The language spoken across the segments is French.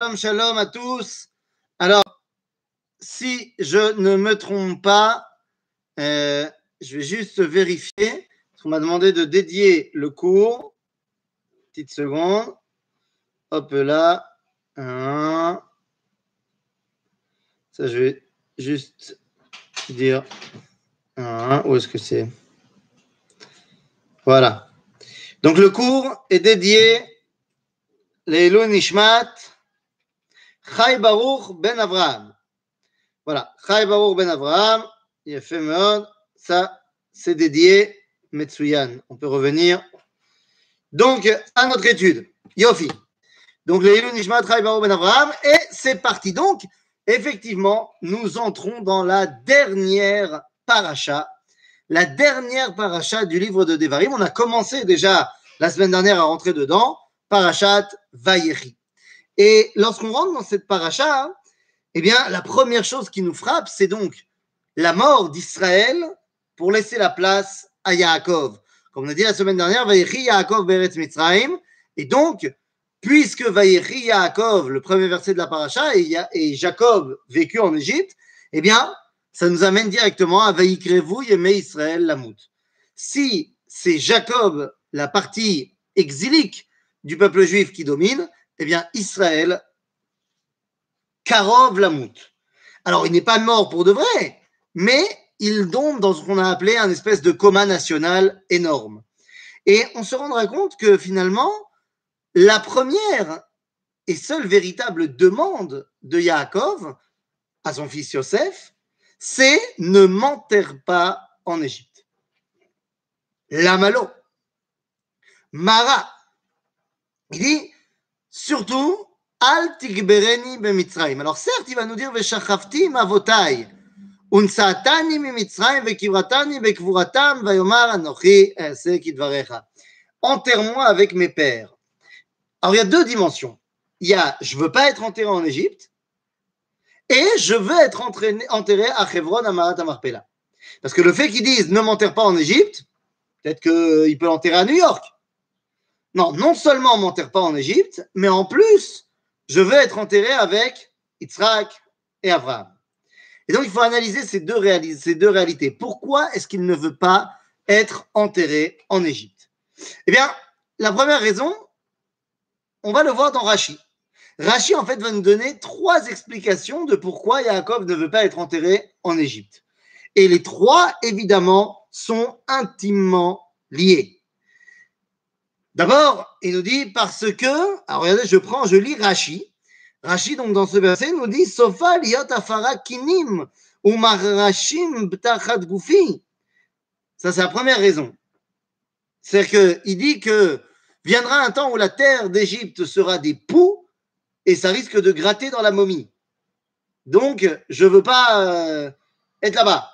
Shalom, shalom à tous. Alors, si je ne me trompe pas, euh, je vais juste vérifier. On m'a demandé de dédier le cours. Petite seconde. Hop là. Ça, je vais juste dire. Où est-ce que c'est? Voilà. Donc, le cours est dédié Leilou Nishmat Chai Baruch Ben Avraham. Voilà. Chai Baruch Ben Avraham. Il a fait Ça, c'est dédié Metsuyan. On peut revenir. Donc, à notre étude. Yofi. Donc, Leilou Nishmat Chai Baruch Ben Avraham. Et c'est parti. Donc, effectivement, nous entrons dans la dernière paracha, la dernière paracha du livre de Devarim. On a commencé déjà la semaine dernière à rentrer dedans, parachat Vayechi. Et lorsqu'on rentre dans cette paracha, eh bien, la première chose qui nous frappe, c'est donc la mort d'Israël pour laisser la place à Yaakov. Comme on a dit la semaine dernière, Vayechi Yaakov Beretz Mitzrayim. Et donc, puisque Vayechi Yaakov, le premier verset de la paracha, et, Jacob vécu en Égypte, eh bien, ça nous amène directement à Vayikrevu Yemé Israël Lamout. Si c'est Jacob, la partie exilique du peuple juif qui domine, eh bien, Israël, Karov Lamout. Alors, il n'est pas mort pour de vrai, mais il tombe dans ce qu'on a appelé un espèce de coma national énorme. Et on se rendra compte que finalement, la première et seule véritable demande de Yaakov à son fils Yosef, c'est ne m'enterre pas en Égypte. Lamalo. Mara. Il dit surtout Al tigbereni bemitzrayim. Alors certes, il va nous dire Veshachafti mavotai. Unsatani mimitzrayim vekivratani bekvuratam vayomar anochi ese kidvarecha. Enterre-moi avec mes pères. Alors il y a deux dimensions. Il y a je veux pas être enterré en Égypte et je veux être enterré à Hebron à Marat. Parce que le fait qu'ils disent ne m'enterre pas en Égypte, peut-être qu'il peut l'enterrer à New York. Non, non seulement on m'enterre pas en Égypte, mais en plus, je veux être enterré avec Yitzhak et Abraham. Et donc, il faut analyser ces deux, réalités. Pourquoi est-ce qu'il ne veut pas être enterré en Égypte? Eh bien, la première raison, on va le voir dans Rachi. Rachi, en fait, va nous donner trois explications de pourquoi Yaakov ne veut pas être enterré en Égypte. Et les trois, évidemment, sont intimement liés. D'abord, il nous dit parce que, alors regardez, je prends, je lis Rashi. Rashi, donc dans ce verset, nous dit Sofa liot afara kinim ou marashim btachat gufi. Ça, c'est la première raison. C'est-à-dire qu'il dit que viendra un temps où la terre d'Égypte sera des poux et ça risque de gratter dans la momie. Donc, je ne veux pas euh, être là-bas.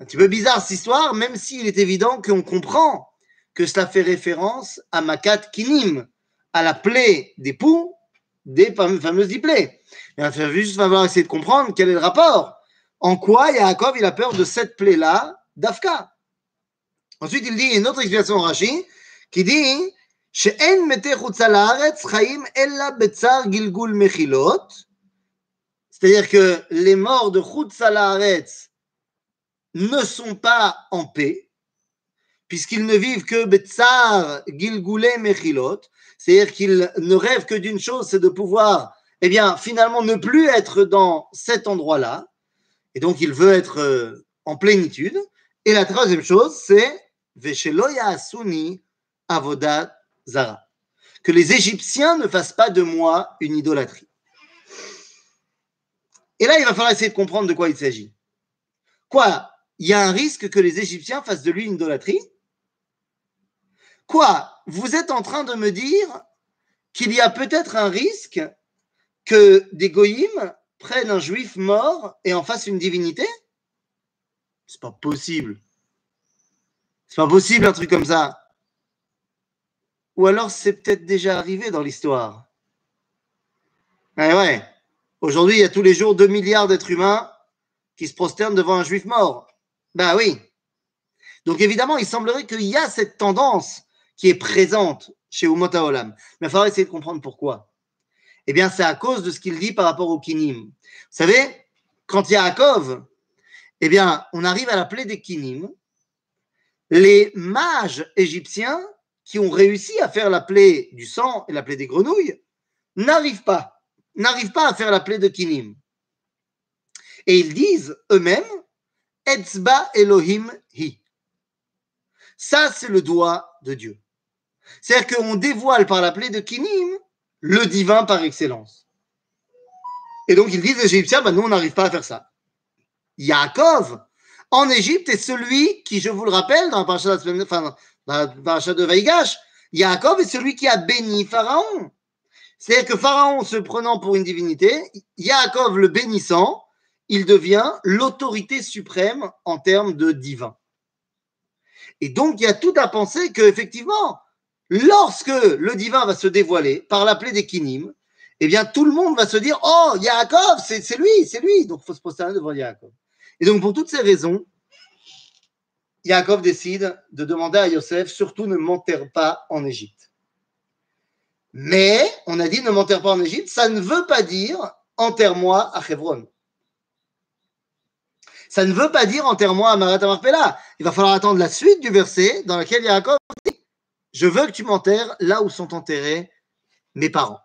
Un petit peu bizarre cette histoire, même s'il est évident qu'on comprend que cela fait référence à Makat Kinim, à la plaie des poux des fameuses dix plaies. Il va juste falloir essayer de comprendre quel est le rapport. En quoi Yaakov il a peur de cette plaie-là d'Afka Ensuite, il dit une autre explication Rashi qui dit שאין מתי חוץ לארץ חיים אלא בצער גלגול מחילות, c'est-à-dire que les morts de Chutz ne sont pas en paix, puisqu'ils ne vivent que Betsar Gilgoulé Mechilot, c'est-à-dire qu'ils ne rêvent que d'une chose, c'est de pouvoir, eh bien, finalement, ne plus être dans cet endroit-là. Et donc, il veut être euh, en plénitude. Et la troisième chose, c'est Vesheloya Asuni Avodat Zara. Que les Égyptiens ne fassent pas de moi une idolâtrie. Et là, il va falloir essayer de comprendre de quoi il s'agit. Quoi? Il y a un risque que les Égyptiens fassent de lui une idolâtrie? Quoi? Vous êtes en train de me dire qu'il y a peut-être un risque que des goïms prennent un juif mort et en fassent une divinité? C'est pas possible. C'est pas possible un truc comme ça. Ou alors c'est peut-être déjà arrivé dans l'histoire. Eh ouais. Aujourd'hui, il y a tous les jours 2 milliards d'êtres humains qui se prosternent devant un juif mort. Ben oui. Donc évidemment, il semblerait qu'il y a cette tendance qui est présente chez Olam. Mais il faudra essayer de comprendre pourquoi. Eh bien, c'est à cause de ce qu'il dit par rapport au Kinim. Vous savez, quand Yaakov, eh bien, on arrive à la plaie des Kinim, les mages égyptiens qui ont réussi à faire la plaie du sang et la plaie des grenouilles n'arrivent pas, n'arrivent pas à faire la plaie de Kinim. Et ils disent eux-mêmes, Etzba Elohim Hi. Ça, c'est le doigt de Dieu. C'est-à-dire qu'on dévoile par la plaie de Kinim le divin par excellence. Et donc ils disent les Égyptiens, ben nous on n'arrive pas à faire ça. Yaakov, en Égypte, est celui qui, je vous le rappelle, dans la paracha de, enfin, Vaïgash, Yaakov est celui qui a béni Pharaon. C'est-à-dire que Pharaon se prenant pour une divinité, Yaakov le bénissant, il devient l'autorité suprême en termes de divin. Et donc, il y a tout à penser que effectivement, lorsque le divin va se dévoiler par la plaie des kinim, eh bien, tout le monde va se dire Oh, Yaakov, c'est lui, c'est lui. Donc, il faut se prosterner devant Yaakov. Et donc, pour toutes ces raisons, Yaakov décide de demander à Yosef surtout ne m'enterre pas en Égypte. Mais, on a dit ne m'enterre pas en Égypte, ça ne veut pas dire enterre-moi à Hebron. Ça ne veut pas dire enterre-moi à Marat Marpella. Il va falloir attendre la suite du verset dans lequel Yaakov Je veux que tu m'enterres là où sont enterrés mes parents.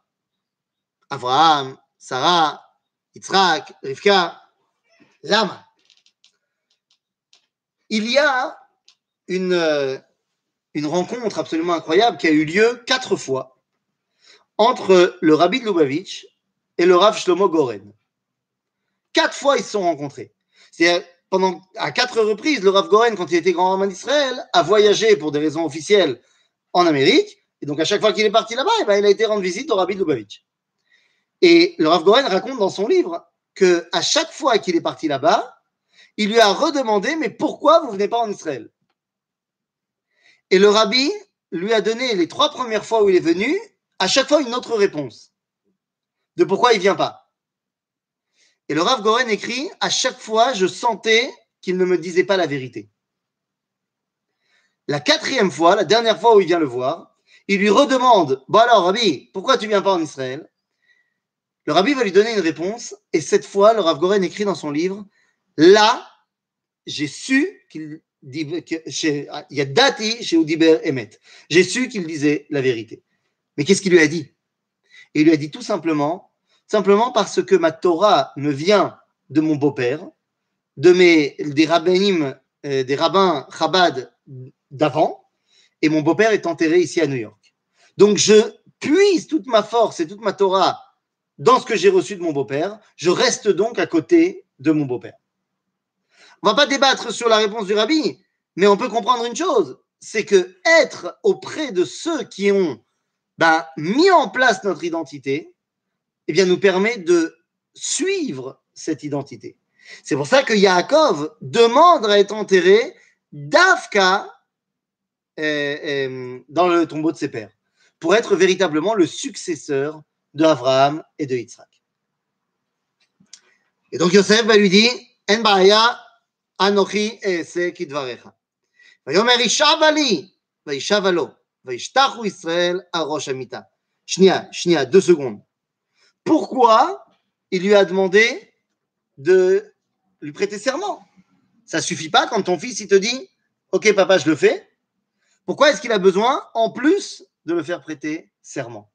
Abraham, Sarah, Yitzhak, Rivka, Lama. Il y a une, euh, une rencontre absolument incroyable qui a eu lieu quatre fois entre le rabbi de Lubavitch et le Rav Shlomo Goren. Quatre fois, ils se sont rencontrés. C'est pendant à quatre reprises, le Rav Goren, quand il était grand rabbin d'Israël, a voyagé pour des raisons officielles en Amérique. Et donc, à chaque fois qu'il est parti là-bas, eh ben, il a été rendre visite au Rabbi de Lubavitch. Et le Rav Goren raconte dans son livre que à chaque fois qu'il est parti là-bas, il lui a redemandé Mais pourquoi vous ne venez pas en Israël? Et le Rabbi lui a donné les trois premières fois où il est venu, à chaque fois une autre réponse de pourquoi il ne vient pas. Et le Rav Goren écrit À chaque fois, je sentais qu'il ne me disait pas la vérité. La quatrième fois, la dernière fois où il vient le voir, il lui redemande Bon alors, Rabbi, pourquoi tu viens pas en Israël? Le Rabbi va lui donner une réponse, et cette fois, le Rav Goren écrit dans son livre Là, j'ai su qu'il dati chez Emet. J'ai su qu'il disait la vérité. Mais qu'est-ce qu'il lui a dit? Il lui a dit tout simplement simplement parce que ma Torah me vient de mon beau-père, de mes, des rabbinim, euh, des rabbins Chabad d'avant, et mon beau-père est enterré ici à New York. Donc je puise toute ma force et toute ma Torah dans ce que j'ai reçu de mon beau-père, je reste donc à côté de mon beau-père. On va pas débattre sur la réponse du rabbi, mais on peut comprendre une chose, c'est que être auprès de ceux qui ont ben, mis en place notre identité, eh bien, nous permet de suivre cette identité. C'est pour ça que Yaakov demande à être enterré d'Afka euh, euh, dans le tombeau de ses pères, pour être véritablement le successeur d'Abraham et de Yitzhak. Et donc Yosef va lui dire En ba'aya anochi ese kidvarecha. ויאמר ישבה לי, וישבה לו, וישתחו ישראל על ראש המיטה. שנייה, שנייה, deux secondes pourquoi il lui a demandé de lui prêter serment. Ça suffit pas quand ton fils il te dit Ok, papa, je le fais. Pourquoi est-ce qu'il a besoin, en plus, de le faire prêter serment?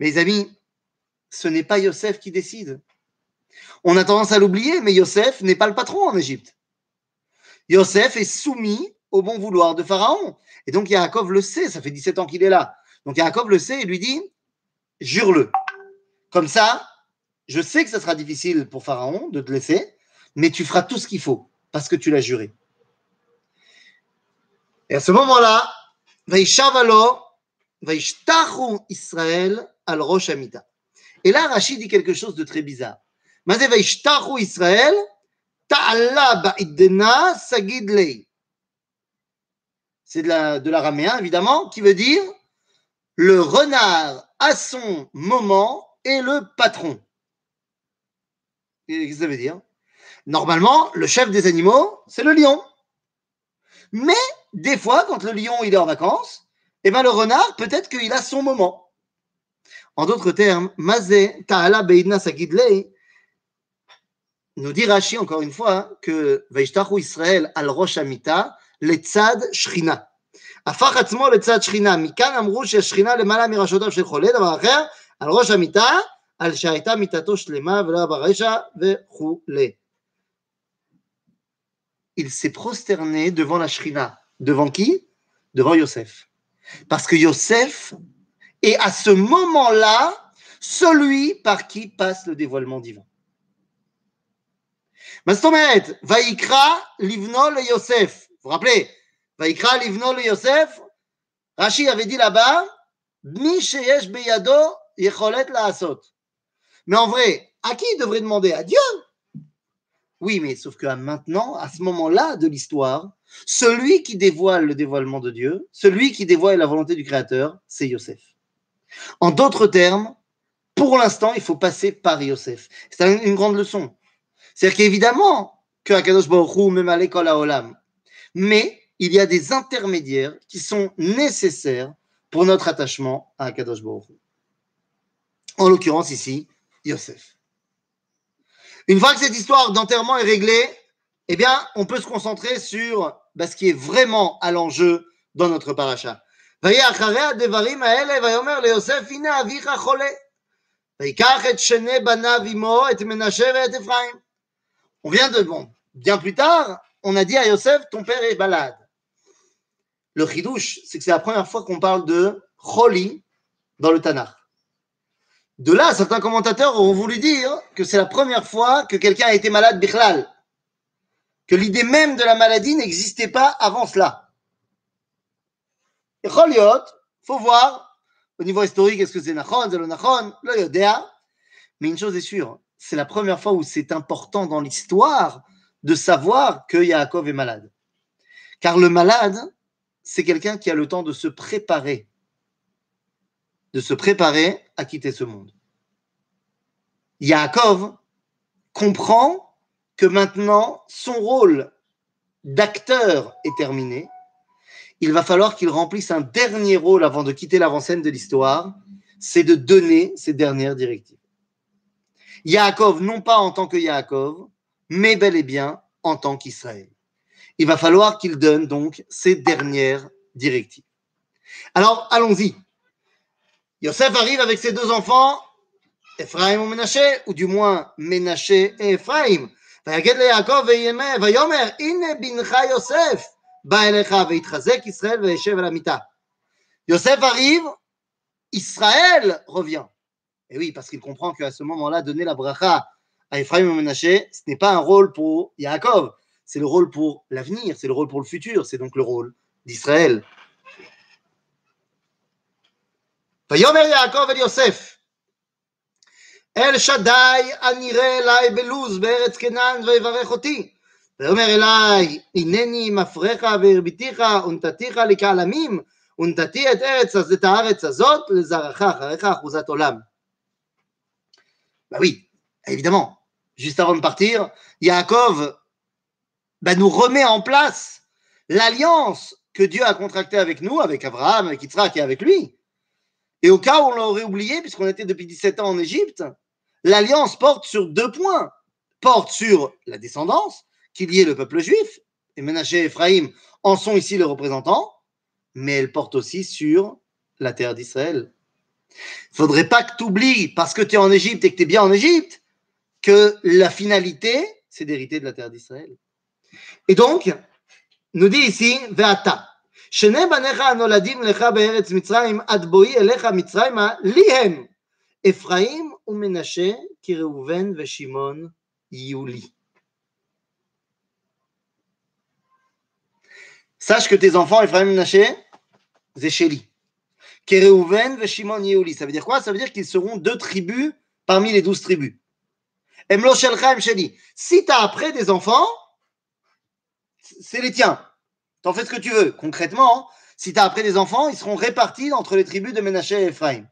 Mes amis, ce n'est pas Yosef qui décide. On a tendance à l'oublier, mais Yosef n'est pas le patron en Égypte. Yosef est soumis au bon vouloir de Pharaon. Et donc Yaakov le sait, ça fait 17 ans qu'il est là. Donc Yaakov le sait et lui dit Jure-le. Comme ça, je sais que ce sera difficile pour Pharaon de te laisser, mais tu feras tout ce qu'il faut parce que tu l'as juré. Et à ce moment-là, Vaishavalo, Vaishtachu Israël al Rosh Et là, Rachid dit quelque chose de très bizarre. Israël, Ta'ala ba'idna sagid C'est de l'araméen, évidemment, qui veut dire le renard à son moment et le patron. Qu'est-ce que ça veut dire? Normalement, le chef des animaux, c'est le lion. Mais des fois, quand le lion il est en vacances, eh ben, le renard, peut-être qu'il a son moment. En d'autres termes, Mazé Ta'ala Beidna Sagidlei nous dit Rashi encore une fois que Vaishtachu Israël al Rosh Amita לצד שכינה. הפך עצמו לצד שכינה. מכאן אמרו שהשכינה למעלה מראשותיו של חולה, דבר אחר, על ראש המיטה, על שהייתה מיטתו שלמה ולא ברשע וכולי. Il s'est prosterné devant la Shrina. Devant qui? Devant Yosef. Parce que Yosef est à ce moment-là celui par qui passe le dévoilement divin. Mastomet, Vaikra Livno Yosef. Vous vous rappelez? Vaikra Livno Yosef Rashi avait dit là-bas beyado. Mais en vrai, à qui il devrait demander? À Dieu oui, mais sauf que maintenant, à ce moment-là de l'histoire, celui qui dévoile le dévoilement de Dieu, celui qui dévoile la volonté du Créateur, c'est Yosef. En d'autres termes, pour l'instant, il faut passer par Yosef. C'est une grande leçon. C'est-à-dire qu'évidemment, que Akadosh Baruch Hu, même à l'école à Olam, mais il y a des intermédiaires qui sont nécessaires pour notre attachement à Akadosh Baruch Hu. En l'occurrence ici, Yosef. Une fois que cette histoire d'enterrement est réglée, eh bien, on peut se concentrer sur bah, ce qui est vraiment à l'enjeu dans notre paracha. On vient de, bon, bien plus tard, on a dit à Yosef, ton père est balade. Le chidouche, c'est que c'est la première fois qu'on parle de choli dans le Tanakh. De là, certains commentateurs ont voulu dire que c'est la première fois que quelqu'un a été malade bichlal, que l'idée même de la maladie n'existait pas avant cela. Et faut voir au niveau historique, est-ce que c'est nachon, c'est le nachon? Mais une chose est sûre, c'est la première fois où c'est important dans l'histoire de savoir que Yaakov est malade. Car le malade, c'est quelqu'un qui a le temps de se préparer, de se préparer à quitter ce monde. Yaakov comprend que maintenant son rôle d'acteur est terminé. Il va falloir qu'il remplisse un dernier rôle avant de quitter l'avant-scène de l'histoire, c'est de donner ses dernières directives. Yaakov, non pas en tant que Yaakov, mais bel et bien en tant qu'Israël. Il va falloir qu'il donne donc ses dernières directives. Alors, allons-y. Yosef arrive avec ses deux enfants, Ephraim ou Ménaché, ou du moins Ménaché et Ephraim. ויגד ליעקב ויאמר הנה בנך יוסף בא אליך ויתחזק ישראל וישב על המיטה. Yosef arrive, Israël revient. Et oui, parce qu'il comprend qu'à ce moment-là, donner la bracha à Ephraim et Menaché, ce n'est pas un rôle pour Yaakov, c'est le rôle pour l'avenir, c'est le rôle pour le futur, c'est donc le rôle d'Israël. ויאמר יעקב אל יוסף, אל שדי הנראה אליי בלוז בארץ כנען ויברך אותי. ויאמר אליי, הנני מפריך והרביתיך ונתתיך לקהל עמים, ונתתי את, ארץ, את הארץ הזאת לזרעך אחריך אחוזת עולם. Bah oui, évidemment, juste avant de partir, Yaakov bah, nous remet en place l'alliance que Dieu a contractée avec nous, avec Abraham, avec Yitzhak et avec lui. Et au cas où on l'aurait oublié, puisqu'on était depuis 17 ans en Égypte, l'alliance porte sur deux points. Porte sur la descendance, qu'il y ait le peuple juif, et Ménaché et Ephraim en sont ici les représentants, mais elle porte aussi sur la terre d'Israël. Il faudrait pas que tu oublies, parce que tu es en Égypte et que tu es bien en Égypte, que la finalité, c'est d'hériter de la terre d'Israël. Et donc, nous dit ici, Ve'ata, שני בניך הנולדים לך בארץ מצרים, עד בואי אליך מצרימה, לי הם, אפרים ומנשה, כי ראובן ושמעון יהיו לי. Sache que tes enfants, Ephraim et Menaché, c'est Chéli. Kéréouven et Shimon Yehouli. Ça veut dire quoi Ça veut dire qu'ils seront deux tribus parmi les douze tribus. Emlo Shelcha Sheli. Si tu as après des enfants, c'est les tiens. T'en fais ce que tu veux. Concrètement, si tu as après des enfants, ils seront répartis entre les tribus de Ménaché et Ephraim.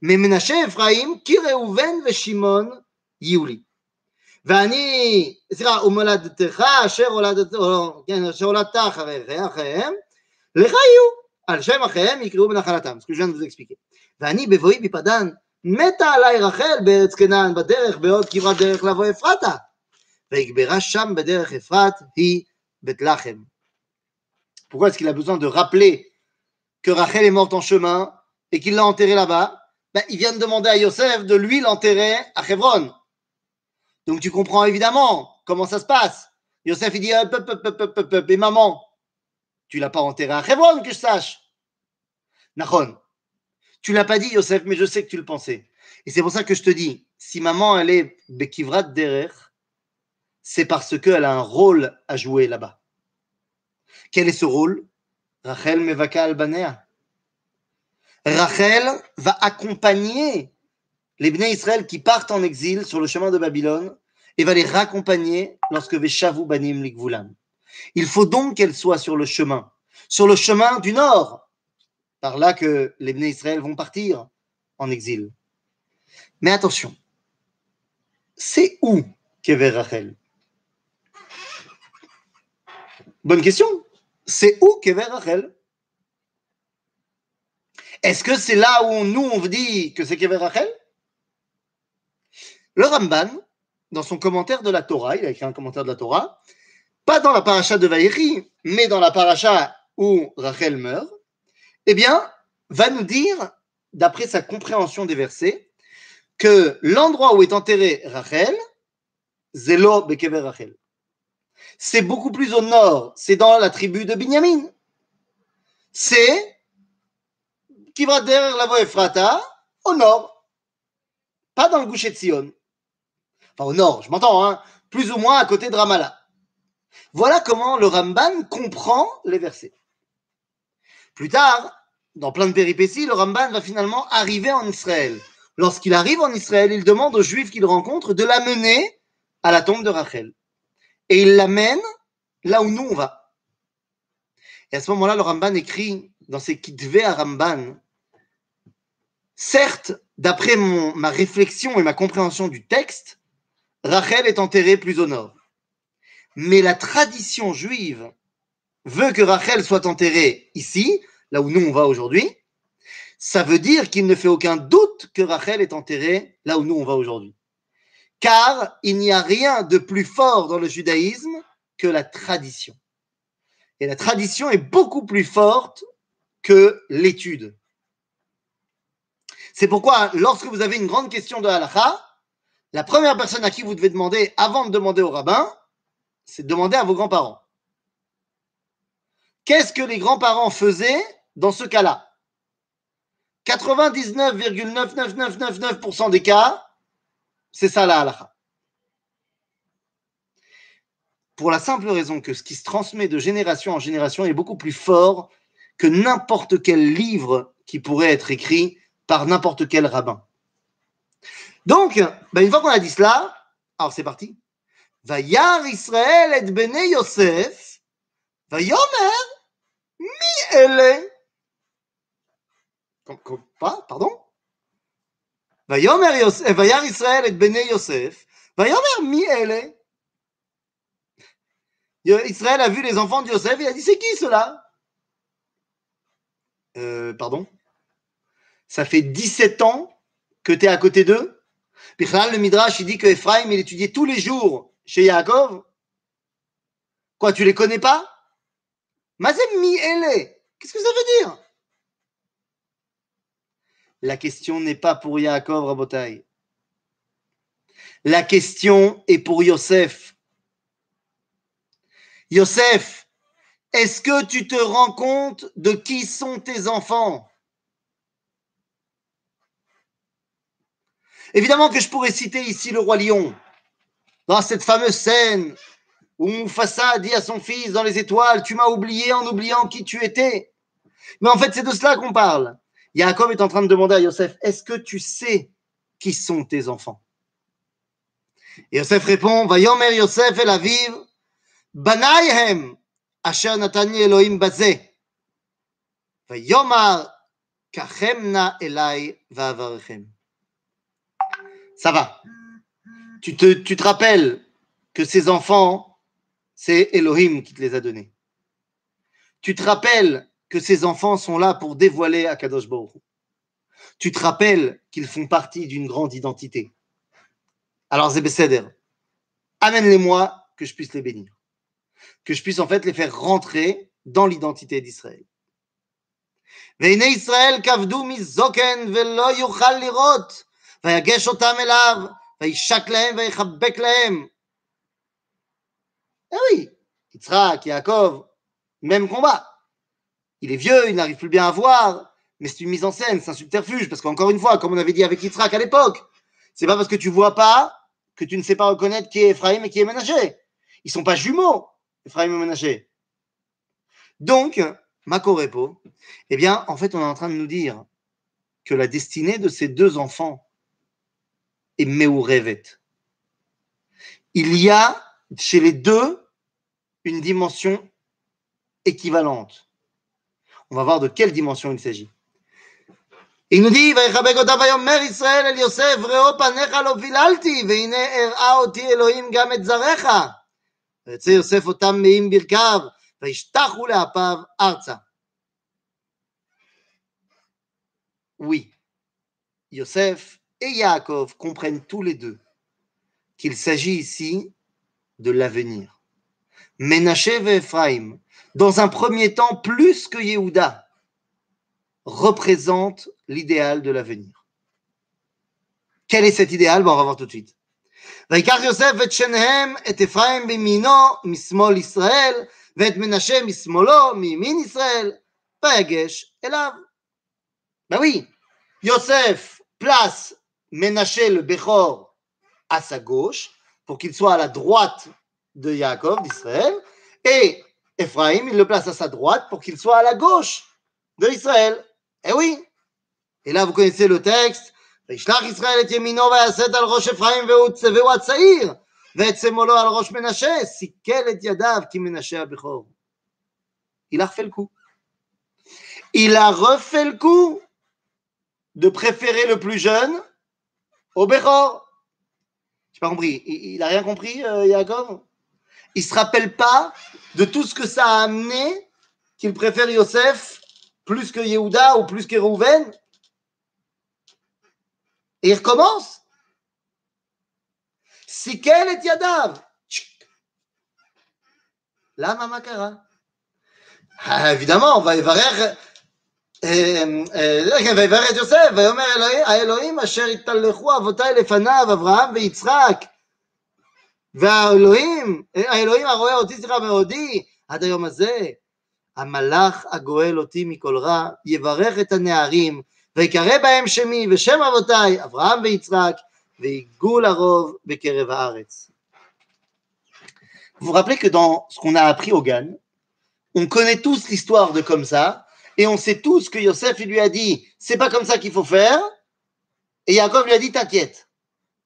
Mais Ménaché et Ephraim, qui Réhouven et Shimon Yuli. ואני, סליחה, ומולדתך אשר הולדת אחריהם, לך יהיו, על שם אחיהם יקראו בנחלתם, ce que je viens de vous expliquer. ואני בבואי מפדן, מתה עליי רחל בארץ כנען בדרך, בעוד כברת דרך לבוא אפרתה. ויגברה שם בדרך אפרת, היא בית לחם. pourquoi est-ce qu'il a besoin de rappeler que Rachel est morte en chemin et qu'il l'a enterrée là-bas? Ben, Il vient de demander à Yosef de lui l'enterrer à Hebron. Donc tu comprends évidemment comment ça se passe. Yosef il dit hop, et maman, tu l'as pas enterré à Hebron que je sache. Nachon, tu l'as pas dit Yosef, mais je sais que tu le pensais. Et c'est pour ça que je te dis, si maman elle est Bekivrat Derer, c'est parce qu'elle a un rôle à jouer là-bas. Quel est ce rôle? Rachel Mevaka Albanea. Rachel va accompagner les Bnei Israël qui partent en exil sur le chemin de Babylone et va les raccompagner lorsque Veshavu Banim Likvulam. Il faut donc qu'elle soit sur le chemin, sur le chemin du nord, par là que les Bnei Israël vont partir en exil. Mais attention, c'est où qu'est Rachel? Bonne question. C'est où qu'est Rachel? Est-ce que c'est là où nous on dit que c'est Kever Rachel? Le Ramban, dans son commentaire de la Torah, il a écrit un commentaire de la Torah, pas dans la paracha de Vaïri, mais dans la paracha où Rachel meurt, eh bien, va nous dire, d'après sa compréhension des versets, que l'endroit où est enterré Rachel, Zelo Bekever Rachel, c'est beaucoup plus au nord, c'est dans la tribu de Binyamin. C'est qui va derrière la voie Ephrata, au nord, pas dans le Goucher de Sion. Enfin, au nord, je m'entends, hein, plus ou moins à côté de Ramallah. Voilà comment le Ramban comprend les versets. Plus tard, dans plein de péripéties, le Ramban va finalement arriver en Israël. Lorsqu'il arrive en Israël, il demande aux Juifs qu'il rencontre de l'amener à la tombe de Rachel. Et il l'amène là où nous on va. Et à ce moment-là, le Ramban écrit dans ses Kitve à Ramban Certes, d'après ma réflexion et ma compréhension du texte, Rachel est enterrée plus au nord. Mais la tradition juive veut que Rachel soit enterrée ici, là où nous on va aujourd'hui. Ça veut dire qu'il ne fait aucun doute que Rachel est enterrée là où nous on va aujourd'hui. Car il n'y a rien de plus fort dans le judaïsme que la tradition. Et la tradition est beaucoup plus forte que l'étude. C'est pourquoi, lorsque vous avez une grande question de halakha, la première personne à qui vous devez demander, avant de demander au rabbin, c'est de demander à vos grands-parents. Qu'est-ce que les grands-parents faisaient dans ce cas-là? 99,99999% des cas, c'est ça la halakha. Pour la simple raison que ce qui se transmet de génération en génération est beaucoup plus fort que n'importe quel livre qui pourrait être écrit par n'importe quel rabbin. Donc, ben une fois qu'on a dit cela, alors c'est parti. Vayar Israël et Bene Yosef, Vayomer, mi pardon? Israël et Bene Yosef, Vayomer mi ele. Israël a vu les enfants de Yosef et a dit c'est qui cela euh, Pardon ça fait 17 ans que tu es à côté d'eux. Puis le Midrash, il dit que Ephraim, il étudiait tous les jours chez Yaakov. Quoi, tu les connais pas? Mazem mi Qu'est-ce que ça veut dire? La question n'est pas pour Yaakov Rabotai. La question est pour Yosef. Yosef, est-ce que tu te rends compte de qui sont tes enfants? Évidemment que je pourrais citer ici le roi lion, dans cette fameuse scène où Mufasa dit à son fils dans les étoiles, tu m'as oublié en oubliant qui tu étais. Mais en fait, c'est de cela qu'on parle. Yaakov est en train de demander à Yosef, est-ce que tu sais qui sont tes enfants? Et Yosef répond, Yosef el aviv, banayhem, asher natani Elohim bazeh. Vayomar kachemna elai ça va. Tu te, tu te rappelles que ces enfants, c'est Elohim qui te les a donnés. Tu te rappelles que ces enfants sont là pour dévoiler Akadosh Baruch tu te rappelles qu'ils font partie d'une grande identité. Alors, Zébécéder, amène-les-moi que je puisse les bénir. Que je puisse en fait les faire rentrer dans l'identité d'Israël. והנה ישראל כבדו מזוקן ולא יוכל לראות, ויגש אותם אליו, וישק להם ויחבק להם. Eh oui, Yitzhak, Yaakov, même combat. Il est vieux, il n'arrive plus bien à voir, mais c'est une mise en scène, c'est un subterfuge, parce qu'encore une fois, comme on avait dit avec Yitzhak à l'époque, c'est pas parce que tu vois pas que tu ne sais pas reconnaître qui est Ephraim et qui est Ménaché. Ils sont pas jumeaux, Ephraim et Ménaché. Donc, Makorepo, eh bien, en fait, on est en train de nous dire que la destinée de ces deux enfants est Meurevet. Il y a chez les deux une dimension équivalente. On va voir de quelle dimension il s'agit. Il nous dit, Oui, Yosef et Yaakov comprennent tous les deux qu'il s'agit ici de l'avenir. Ménaché et Ephraim dans un premier temps, plus que Yehuda, représente l'idéal de l'avenir. Quel est cet idéal bon, On va voir tout de suite. ויקח יוסף את שניהם, את אפרים בימינו, משמאל ישראל, ואת מנשה משמאלו, מימין ישראל, ויגש אליו. Ben oui, Yosef place Ménaché le Bechor à sa gauche pour qu'il soit à la droite de Yaakov, d'Israël, et Ephraim, il le place à sa droite pour qu'il soit à la gauche de Israël. Eh oui. Et là, vous connaissez le texte. וישלח ישראל את ימינו ויעשת על ראש אפרים והוא הצעיר ואת שמאלו על ראש מנשה סיכל את ידיו כי מנשה הבכור. Il a refait le coup. Il a refait le coup de préférer le plus jeune au Bechor. Je pas compris. Il n'a rien compris, euh, Yaakov Il ne se rappelle pas de tout ce que ça a amené qu'il préfère Yosef plus que Yehuda ou plus que Rouven Et il recommence. Sikel et Yadav. Là, Mamakara. Ah, évidemment, on va évarer ויברך את יוסף, ויאמר האלוהים אשר התהלכו אבותיי לפניו, אברהם ויצחק, והאלוהים, האלוהים הרואה אותי סליחה מאודי, עד היום הזה, המלאך הגואל אותי מכל רע, יברך את הנערים, ויקרא בהם שמי ושם אבותיי, אברהם ויצחק, ויגעו לרוב בקרב הארץ. Vous vous rappelez que dans ce qu'on a appris au GAN, on connaît tous l'histoire de comme ça, Et on sait tous que Yosef, il lui a dit, c'est pas comme ça qu'il faut faire. Et Yaakov lui a dit, t'inquiète.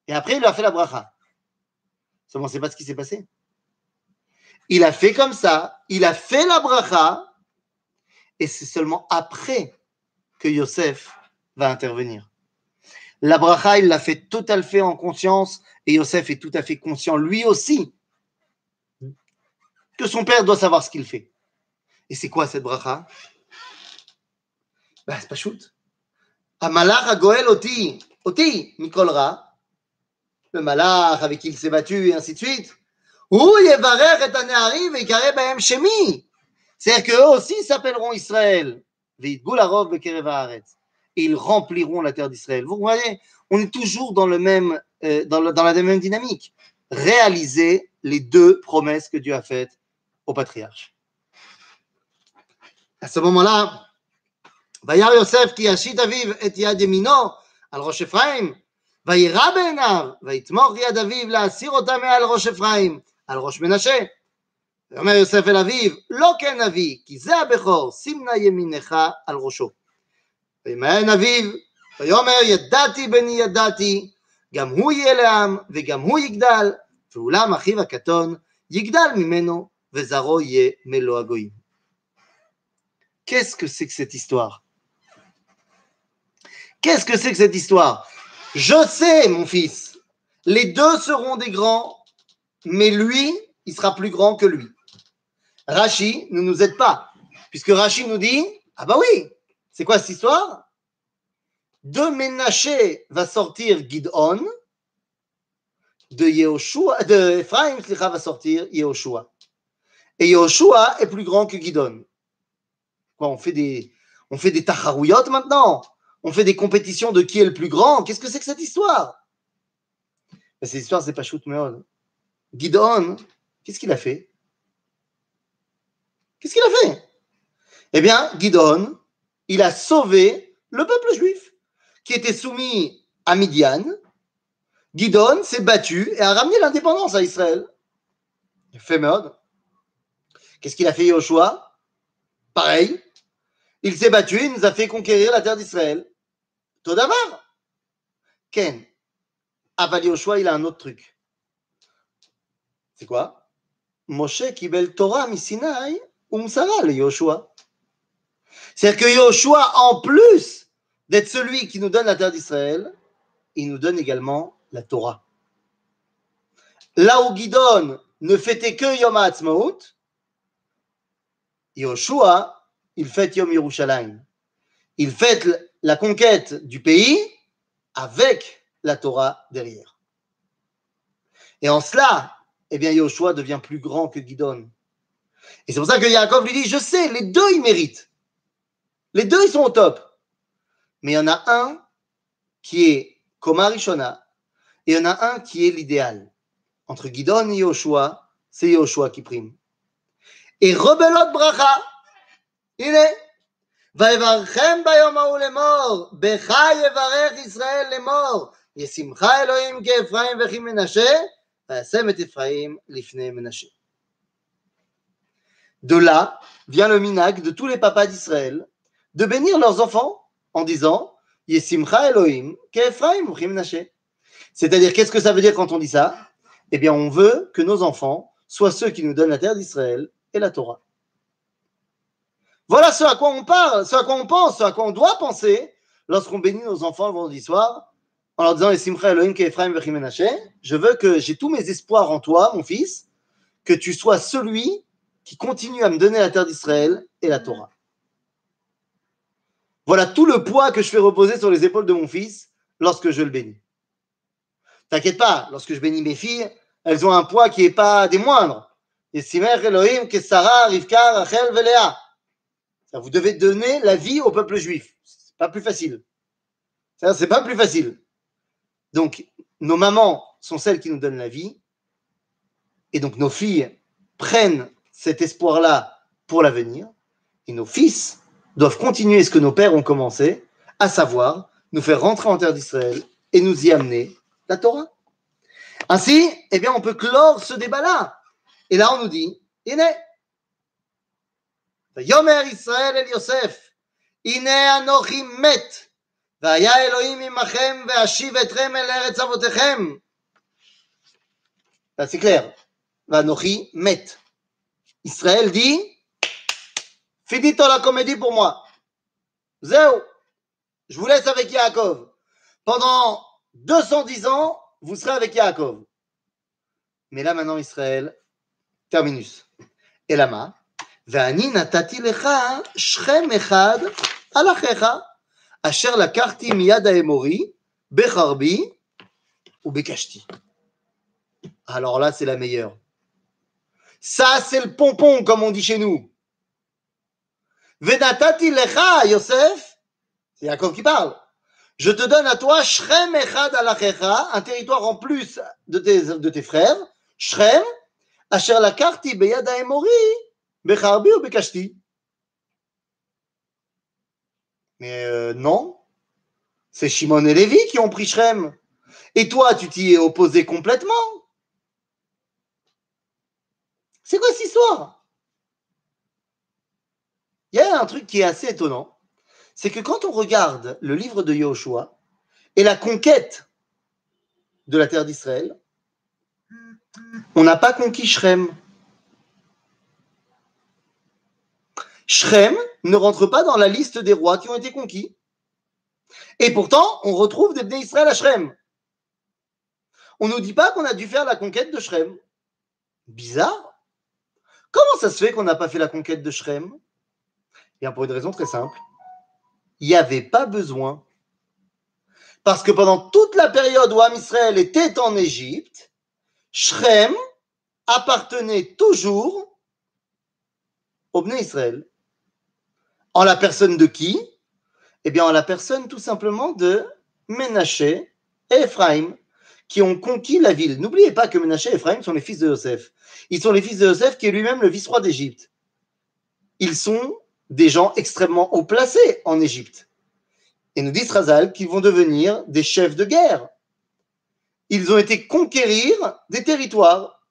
Et après, il lui a fait la bracha. Seulement, c'est pas ce qui s'est passé. Il a fait comme ça, il a fait la bracha, et c'est seulement après que Yosef va intervenir. La bracha, il l'a fait tout à fait en conscience, et Yosef est tout à fait conscient, lui aussi, que son père doit savoir ce qu'il fait. Et c'est quoi cette bracha? Bah, c'est pas shoot. Amalach goel oti, oti, Mikolra, le malach avec qui il s'est battu, et ainsi de suite. Ou et Anéarim et Kareb Bahem Shemi. C'est-à-dire qu'eux aussi s'appelleront Israël. Et ils rempliront la terre d'Israël. Vous voyez, on est toujours dans, le même, euh, dans, la même dynamique. Réaliser les deux promesses que Dieu a faites au patriarche. À ce moment-là, Bayar Yosef qui Ashit Aviv et Yad Yemino, al Rosh Ephraim, וירא בעיניו, ויתמוך יד אביו להסיר אותה מעל ראש אפרים, על ראש מנשה. ויאמר יוסף אל אביו, לא כן אבי, כי זה הבכור, שים נא ימינך על ראשו. וימאן אביו, ויאמר ידעתי בני ידעתי, גם הוא יהיה לעם, וגם הוא יגדל, ואולם אחיו הקטון יגדל ממנו, וזרעו יהיה מלוא הגויים. Qu'est-ce que histoire Je sais, mon fils, les deux seront des grands, mais lui, il sera plus grand que lui. Rachi ne nous aide pas, puisque Rachi nous dit Ah bah oui, c'est quoi cette histoire? De Ménaché va sortir Gidon, de Yehoshua, de Ephraim va sortir Yehoshua. Et Yehoshua est plus grand que Gidon. Quoi, on fait des, on maintenant? On fait des compétitions de qui est le plus grand Qu'est-ce que c'est que cette histoire? Cette histoire, c'est pas shoot meod. Gidon, qu'est-ce qu'il a fait? Qu'est-ce qu'il a fait? Eh bien, Gidon, il a sauvé le peuple juif qui était soumis à Midian. Gidon s'est battu et a ramené l'indépendance à Israël. Fait mode. Qu'est-ce qu'il a fait Yoshua? Pareil. Il s'est battu, il nous a fait conquérir la terre d'Israël. Todamar. Ken. Aval Yoshua, il a un autre truc. C'est quoi? Moshe kibel Torah misinai umsara le Yoshua. C'est-à-dire que Yoshua, en plus d'être celui qui nous donne la terre d'Israël, il nous donne également la Torah. Là où Gidon ne fêtait que Yom HaAtzmaut, Yoshua, il fête Yom Yerushalayim. Il fête la conquête du pays avec la Torah derrière. Et en cela, eh bien, Yoshua devient plus grand que Gidon. Et c'est pour ça que Yaakov lui dit, je sais, les deux, ils méritent. Les deux, ils sont au top. Mais il y en a un qui est Komarishona et il y en a un qui est l'idéal. Entre Gidon et Yoshua, c'est Yoshua qui prime. Et Rebelot Bracha, il est. ויברכם ביום ההוא לאמור, בך יברך ישראל לאמור, ישמחה אלוהים כאפרים וכי מנשה, וישם את אפרים לפני מנשה. De là vient le minag de tous les papas d'Israël de bénir leurs enfants en disant Yesimcha Elohim ke'Ephraim C'est-à-dire, qu'est-ce que ça veut dire quand on dit ça Eh bien, on veut que nos enfants soient ceux qui nous donnent la terre d'Israël et la Torah. Voilà ce à quoi on parle, ce à quoi on pense, ce à quoi on doit penser lorsqu'on bénit nos enfants le vendredi soir en leur disant Je veux que j'ai tous mes espoirs en toi, mon fils, que tu sois celui qui continue à me donner la terre d'Israël et la Torah. Voilà tout le poids que je fais reposer sur les épaules de mon fils lorsque je le bénis. T'inquiète pas, lorsque je bénis mes filles, elles ont un poids qui n'est pas des moindres. Et Elohim, Rivka, Rachel. Vous devez donner la vie au peuple juif. C'est pas plus facile. C'est pas plus facile. Donc, nos mamans sont celles qui nous donnent la vie. Et donc, nos filles prennent cet espoir-là pour l'avenir. Et nos fils doivent continuer ce que nos pères ont commencé, à savoir nous faire rentrer en terre d'Israël et nous y amener la Torah. Ainsi, eh bien, on peut clore ce débat-là. Et là, on nous dit, Iné. Yomer Israël el Yosef, Iné anochi met, vaya Elohim imachem, ve'ashiv etrem el eretz avotechem. C'est clair. Vanochi met. Israël dit, Finito la comédie pour moi. Zéo, je vous laisse avec Yaakov. Pendant 210 ans, vous serez avec Yaakov. Mais là maintenant, Israël, terminus. Et ואני נתתי לך שכם אחד על אחיך, אשר לקחתי מיד האמורי בחרבי וביקשתי. Alors là, c'est la meilleure. Ça, c'est le pompon, comme on dit chez nous. Venatati lecha, Yosef, c'est Jacob qui parle. Je te donne à toi Shrem echad alachecha, un territoire en plus de tes, de tes frères, Shrem, asher la karti beyada emori, becharbi ou bekashti? Mais euh, non, c'est Shimon et Lévi qui ont pris Shrem. Et toi, tu t'y es opposé complètement. C'est quoi cette histoire? Il y a un truc qui est assez étonnant, c'est que quand on regarde le livre de Yahushua et la conquête de la terre d'Israël, on n'a pas conquis Shrem. Shrem ne rentre pas dans la liste des rois qui ont été conquis. Et pourtant, on retrouve des Bnei Israël à Shrem. On ne nous dit pas qu'on a dû faire la conquête de Shrem. Bizarre. Comment ça se fait qu'on n'a pas fait la conquête de Shrem? Pour une raison très simple. Il n'y avait pas besoin Parce que pendant toute la période où Am Israël était en Égypte, Shrem appartenait toujours au Bnei Israël. En la personne de qui? Eh bien, en la personne tout simplement de Ménaché et Ephraim, qui ont conquis la ville. N'oubliez pas que Ménaché et Ephraim sont les fils de Joseph. Ils sont les fils de Joseph, qui est lui-même le vice-roi d'Égypte. Ils sont des gens extrêmement haut placés en Égypte. Et nous dit Razal qu'ils vont devenir des chefs de guerre. Ils ont été conquérir des territoires.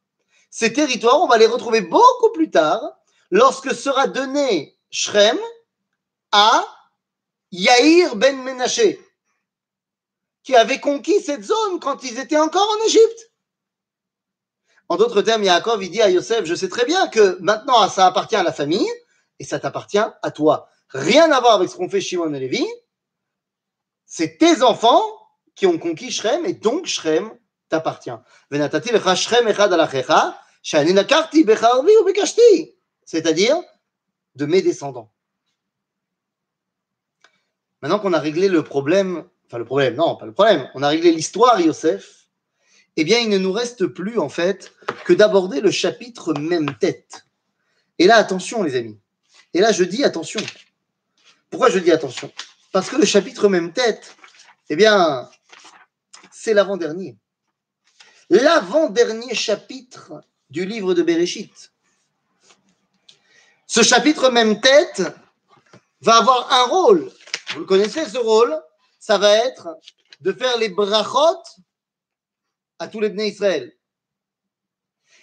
Ces territoires, on va les retrouver beaucoup plus tard, lorsque sera donné Shrem à Yair ben Menaché, qui avait conquis cette zone quand ils étaient encore en Égypte. En d'autres termes, Yaakov, il dit à Yosef, je sais très bien que maintenant ça appartient à la famille et ça t'appartient à toi. Rien à voir avec ce qu'ont fait Shimon et Lévi. C'est tes enfants qui ont conquis Shrem et donc Shrem t'appartient. C'est-à-dire de mes descendants. Maintenant qu'on a réglé le problème, enfin le problème, non, pas le problème, on a réglé l'histoire, Yosef, eh bien, il ne nous reste plus, en fait, que d'aborder le chapitre même tête. Et là, attention, les amis. Et là, je dis attention. Pourquoi je dis attention? Parce que le chapitre même tête, eh bien, c'est l'avant-dernier. L'avant-dernier chapitre du livre de Bereshit. Ce chapitre même tête va avoir un rôle vous connaissez ce rôle? Ça va être de faire les brachot à tous les Bnei Israël.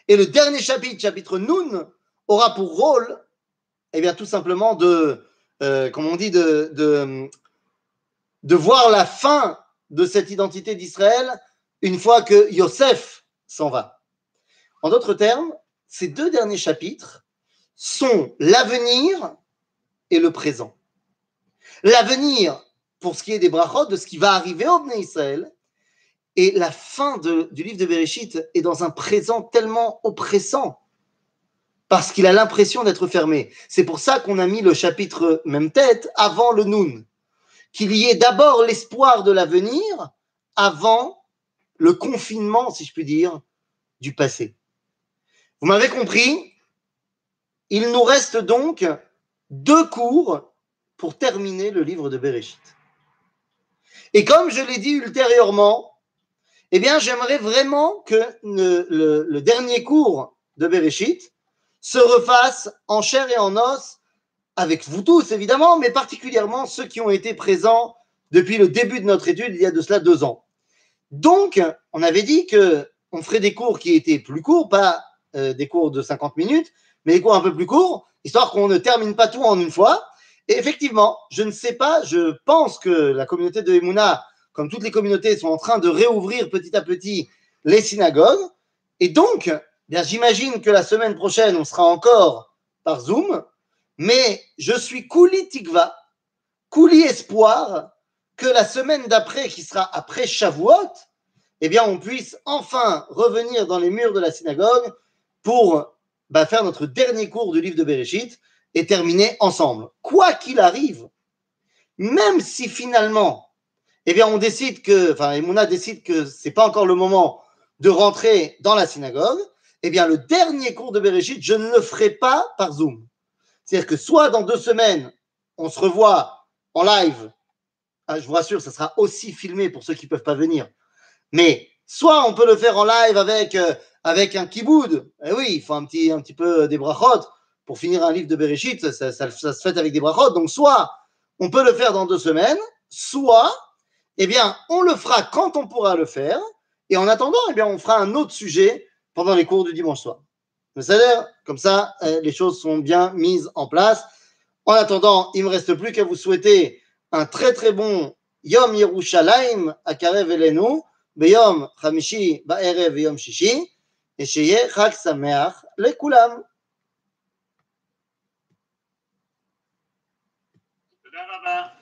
Et le dernier chapitre, chapitre Nun, aura pour rôle, eh bien, tout simplement de, euh, comme on dit, de, de voir la fin de cette identité d'Israël une fois que Yosef s'en va. En d'autres termes, ces deux derniers chapitres sont l'avenir et le présent l'avenir pour ce qui est des brachot, de ce qui va arriver au Israël, et la fin du livre de Bereshit est dans un présent tellement oppressant, parce qu'il a l'impression d'être fermé. C'est pour ça qu'on a mis le chapitre même tête avant le Nun, qu'il y ait d'abord l'espoir de l'avenir avant le confinement, si je puis dire, du passé. Vous m'avez compris? Il nous reste donc deux cours pour terminer le livre de Bereshit. Et comme je l'ai dit ultérieurement, eh bien, j'aimerais vraiment que le, dernier cours de Bereshit se refasse en chair et en os avec vous tous, évidemment, mais particulièrement ceux qui ont été présents depuis le début de notre étude, il y a de cela deux ans. Donc, on avait dit que on ferait des cours qui étaient plus courts, pas euh, des cours de 50 minutes, mais des cours un peu plus courts, histoire qu'on ne termine pas tout en une fois. Et effectivement, je ne sais pas, je pense que la communauté de Emouna, comme toutes les communautés, sont en train de réouvrir petit à petit les synagogues. Et donc, bien, j'imagine que la semaine prochaine, on sera encore par Zoom. Mais je suis couli tikva, couli espoir que la semaine d'après, qui sera après Shavuot, eh bien, on puisse enfin revenir dans les murs de la synagogue pour bah, faire notre dernier cours du livre de Bereshit et terminer ensemble. Quoi qu'il arrive, même si finalement, eh bien, on décide que, enfin, Emouna décide que c'est pas encore le moment de rentrer dans la synagogue, eh bien, le dernier cours de Bereshit, je ne le ferai pas par Zoom. C'est-à-dire que soit dans deux semaines, on se revoit en live, ah, je vous rassure, ça sera aussi filmé pour ceux qui ne peuvent pas venir, mais soit on peut le faire en live avec, euh, avec un kiboud, eh oui, il faut un petit, un petit peu des brachot, pour finir un livre de Bereshit, ça, se fait avec des brachot. Donc, soit on peut le faire dans deux semaines, soit, eh bien, on le fera quand on pourra le faire. Et en attendant, eh bien, on fera un autre sujet pendant les cours du dimanche soir. Comme ça, euh, les choses sont bien mises en place. En attendant, il ne me reste plus qu'à vous souhaiter un très très bon Yom Yerushalayim à Karev Elenu, Beyom Chamishi Ba'erev Yom Shishi, et Sheye Chag Sameach Lekulam. Laura.